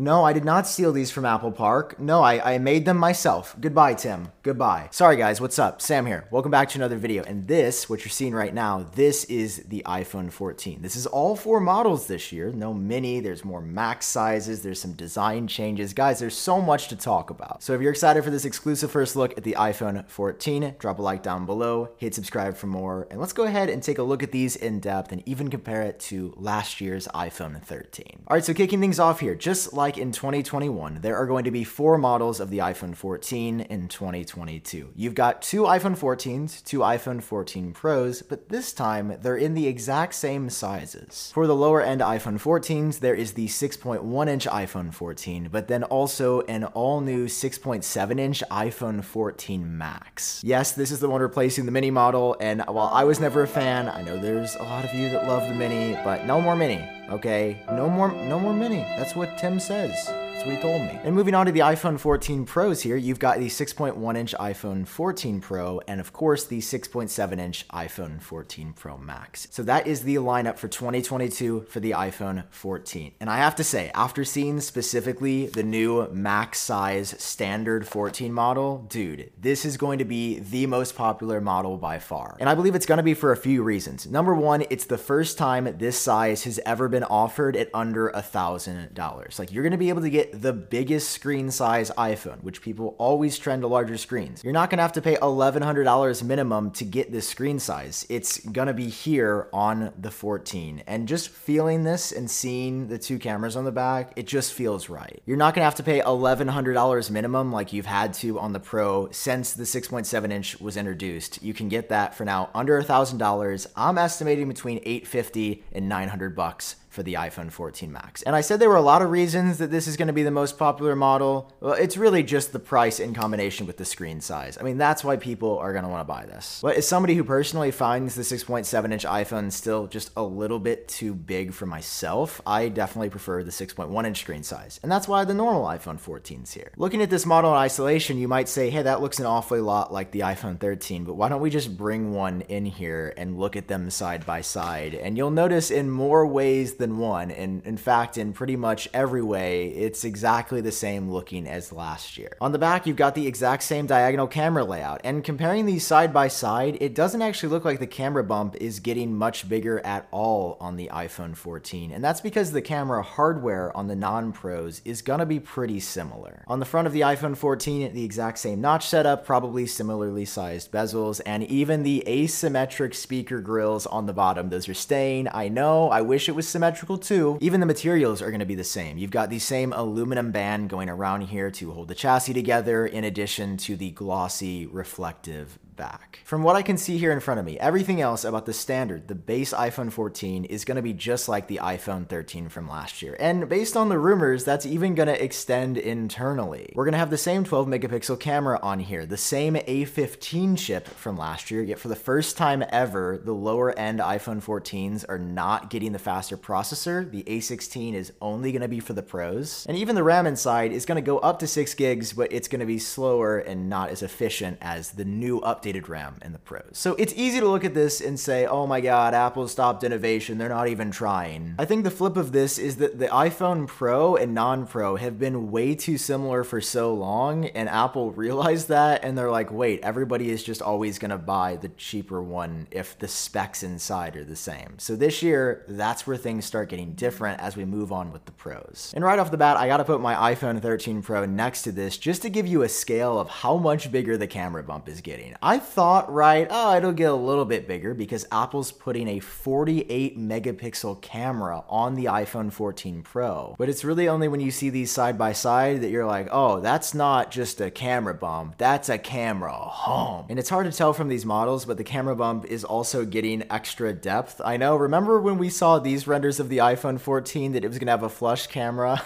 No, I did not steal these from Apple Park. No, I, I made them myself. Goodbye, Tim. Goodbye. Sorry, guys. What's up? Sam here. Welcome back to another video. And this, what you're seeing right now, this is the iPhone 14. This is all four models this year. No mini. There's more max sizes. There's some design changes. Guys, there's so much to talk about. So if you're excited for this exclusive first look at the iPhone 14, drop a like down below, hit subscribe for more, and let's go ahead and take a look at these in depth and even compare it to last year's iPhone 13. All right, so kicking things off here, just like in 2021, there are going to be four models of the iPhone 14 in 2022. You've got two iPhone 14s, two iPhone 14 Pros, but this time they're in the exact same sizes. For the lower end iPhone 14s, there is the 6.1 inch iPhone 14, but then also an all new 6.7 inch iPhone 14 Max. Yes, this is the one replacing the mini model, and while I was never a fan, I know there's a lot of you that love the mini, but no more mini. Okay, no more, no more mini. That's what Tim says. That's what he told me. And moving on to the iPhone 14 Pros here, you've got the 6.1 inch iPhone 14 Pro, and of course the 6.7 inch iPhone 14 Pro Max. So that is the lineup for 2022 for the iPhone 14. And I have to say, after seeing specifically the new max size standard 14 model, dude, this is going to be the most popular model by far. And I believe it's going to be for a few reasons. Number one, it's the first time this size has ever been offered at under a thousand dollars. Like you're going to be able to get the biggest screen size iPhone, which people always trend to larger screens. You're not gonna have to pay $1,100 minimum to get this screen size. It's gonna be here on the 14. And just feeling this and seeing the two cameras on the back, it just feels right. You're not gonna have to pay $1,100 minimum like you've had to on the Pro since the 6.7 inch was introduced. You can get that for now under $1,000. I'm estimating between 850 and 900 bucks for the iPhone 14 Max. And I said there were a lot of reasons that this is going to be the most popular model. Well, it's really just the price in combination with the screen size. I mean, that's why people are going to want to buy this. But as somebody who personally finds the 6.7 inch iPhone still just a little bit too big for myself, I definitely prefer the 6.1 inch screen size. And that's why the normal iPhone 14 is here. Looking at this model in isolation, you might say, hey, that looks an awfully lot like the iPhone 13, but why don't we just bring one in here and look at them side by side? And you'll notice in more ways than than one. And in fact, in pretty much every way, it's exactly the same looking as last year. On the back, you've got the exact same diagonal camera layout. And comparing these side by side, it doesn't actually look like the camera bump is getting much bigger at all on the iPhone 14. And that's because the camera hardware on the non pros is gonna be pretty similar. On the front of the iPhone 14, the exact same notch setup, probably similarly sized bezels, and even the asymmetric speaker grills on the bottom. Those are staying. I know, I wish it was symmetrical symmetrical too. Even the materials are going to be the same. You've got the same aluminum band going around here to hold the chassis together in addition to the glossy reflective back. From what I can see here in front of me, everything else about the standard, the base iPhone 14, is going to be just like the iPhone 13 from last year. And based on the rumors, that's even going to extend internally. We're going to have the same 12 megapixel camera on here, the same A15 chip from last year, yet for the first time ever, the lower end iPhone 14s are not getting the faster processor. The A16 is only going to be for the pros. And even the RAM inside is going to go up to 6 gigs, but it's going to be slower and not as efficient as the new update updated RAM in the Pros. So it's easy to look at this and say, oh my god, Apple stopped innovation, they're not even trying. I think the flip of this is that the iPhone Pro and non Pro have been way too similar for so long, and Apple realized that, and they're like, wait, everybody is just always gonna buy the cheaper one if the specs inside are the same. So this year, that's where things start getting different as we move on with the Pros. And right off the bat, I gotta put my iPhone 13 Pro next to this just to give you a scale of how much bigger the camera bump is getting. I I thought, right, oh, it'll get a little bit bigger because Apple's putting a 48 megapixel camera on the iPhone 14 Pro. But it's really only when you see these side by side that you're like, oh, that's not just a camera bump, that's a camera home. And it's hard to tell from these models, but the camera bump is also getting extra depth. I know, remember when we saw these renders of the iPhone 14 that it was gonna have a flush camera?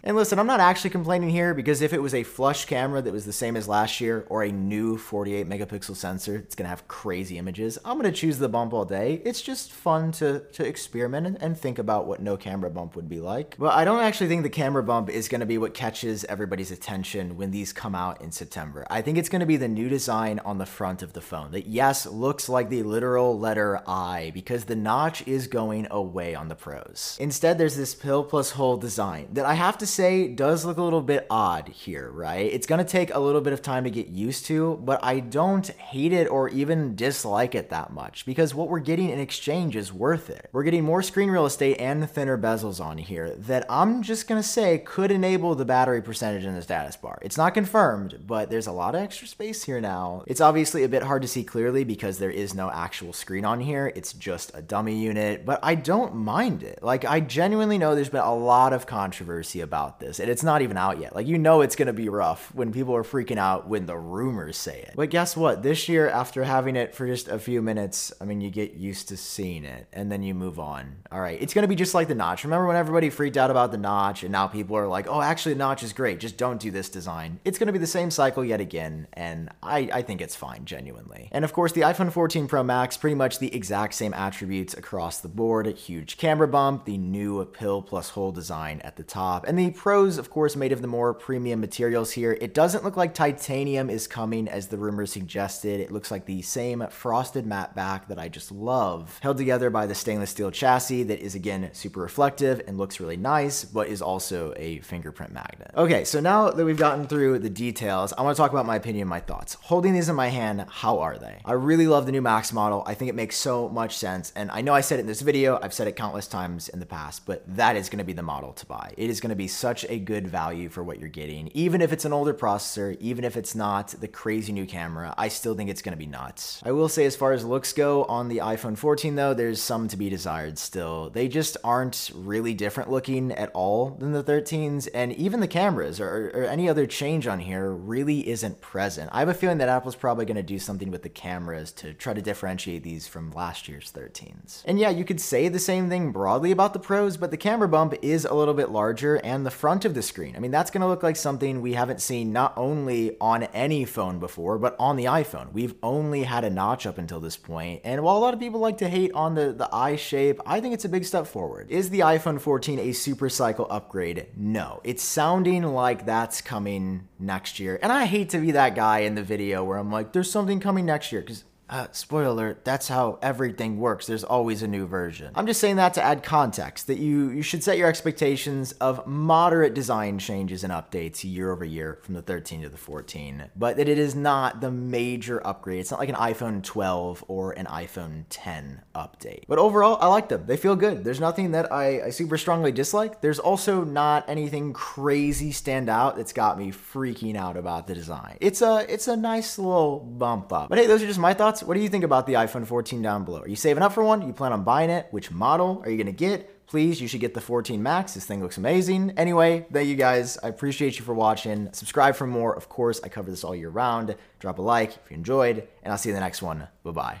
And listen, I'm not actually complaining here because if it was a flush camera that was the same as last year or a new 48 megapixel sensor, it's gonna have crazy images. I'm gonna choose the bump all day. It's just fun to, to experiment and, think about what no camera bump would be like. But I don't actually think the camera bump is gonna be what catches everybody's attention when these come out in September. I think it's gonna be the new design on the front of the phone that, yes, looks like the literal letter I because the notch is going away on the pros. Instead, there's this pill plus hole design that I have to say does look a little bit odd here, right? It's gonna take a little bit of time to get used to, but I don't hate it or even dislike it that much because what we're getting in exchange is worth it. We're getting more screen real estate and thinner bezels on here that I'm just gonna say could enable the battery percentage in the status bar. It's not confirmed, but there's a lot of extra space here now. It's obviously a bit hard to see clearly because there is no actual screen on here. It's just a dummy unit, but I don't mind it. Like I genuinely know there's been a lot of controversy about this and it's not even out yet. Like you know it's gonna be rough when people are freaking out when the rumors say it. But guess what? This year, after having it for just a few minutes, I mean, you get used to seeing it and then you move on. All right, it's gonna be just like the notch. Remember when everybody freaked out about the notch and now people are like, oh, actually, the notch is great. Just don't do this design. It's gonna be the same cycle yet again, and I, I think it's fine, genuinely. And of course, the iPhone 14 Pro Max, pretty much the exact same attributes across the board. Huge camera bump, the new pill plus hole design at the top, and the pros, of course, made of the more premium materials here. It doesn't look like titanium is coming as the rumors suggested. It looks like the same frosted matte back that I just love, held together by the stainless steel chassis that is again super reflective and looks really nice, but is also a fingerprint magnet. Okay, so now that we've gotten through the details, I want to talk about my opinion, my thoughts. Holding these in my hand, how are they? I really love the new Max model. I think it makes so much sense, and I know I said it in this video, I've said it countless times in the past, but that is going to be the model to buy. It is going to be such a good value for what you're getting, even if it's an older processor, even if it's not the crazy new camera, I still think it's to be nuts. I will say, as far as looks go on the iPhone 14, though, there's some to be desired still. They just aren't really different looking at all than the 13s, and even the cameras or, or any other change on here really isn't present. I have a feeling that Apple's probably to do something with the cameras to try to differentiate these from last year's 13s. And yeah, you could say the same thing broadly about the pros, but the camera bump is a little bit larger, and the front of the screen. I mean, that's going to look like something we haven't seen not only on any phone before, but on the iPhone. We've only had a notch up until this point, and while a lot of people like to hate on the, the eye shape, I think it's a big step forward. Is the iPhone 14 a super cycle upgrade? No. It's sounding like that's coming next year. And I hate to be that guy in the video where I'm like, there's something coming next year, because uh, spoiler alert, that's how everything works. There's always a new version. I'm just saying that to add context, that you, you should set your expectations of moderate design changes and updates year over year from the 13 to the 14, but that it is not the major upgrade. It's not like an iPhone 12 or an iPhone 10 update. But overall, I like them. They feel good. There's nothing that I, I super strongly dislike. There's also not anything crazy stand out that's got me freaking out about the design. It's a, it's a nice little bump up. But hey, those are just my thoughts thoughts? What do you think about the iPhone 14 down below? Are you saving up for one? You plan on buying it? Which model are you going to get? Please, you should get the 14 Max. This thing looks amazing. Anyway, thank you guys. I appreciate you for watching. Subscribe for more. Of course, I cover this all year round. Drop a like if you enjoyed, and I'll see you in the next one. Bye bye.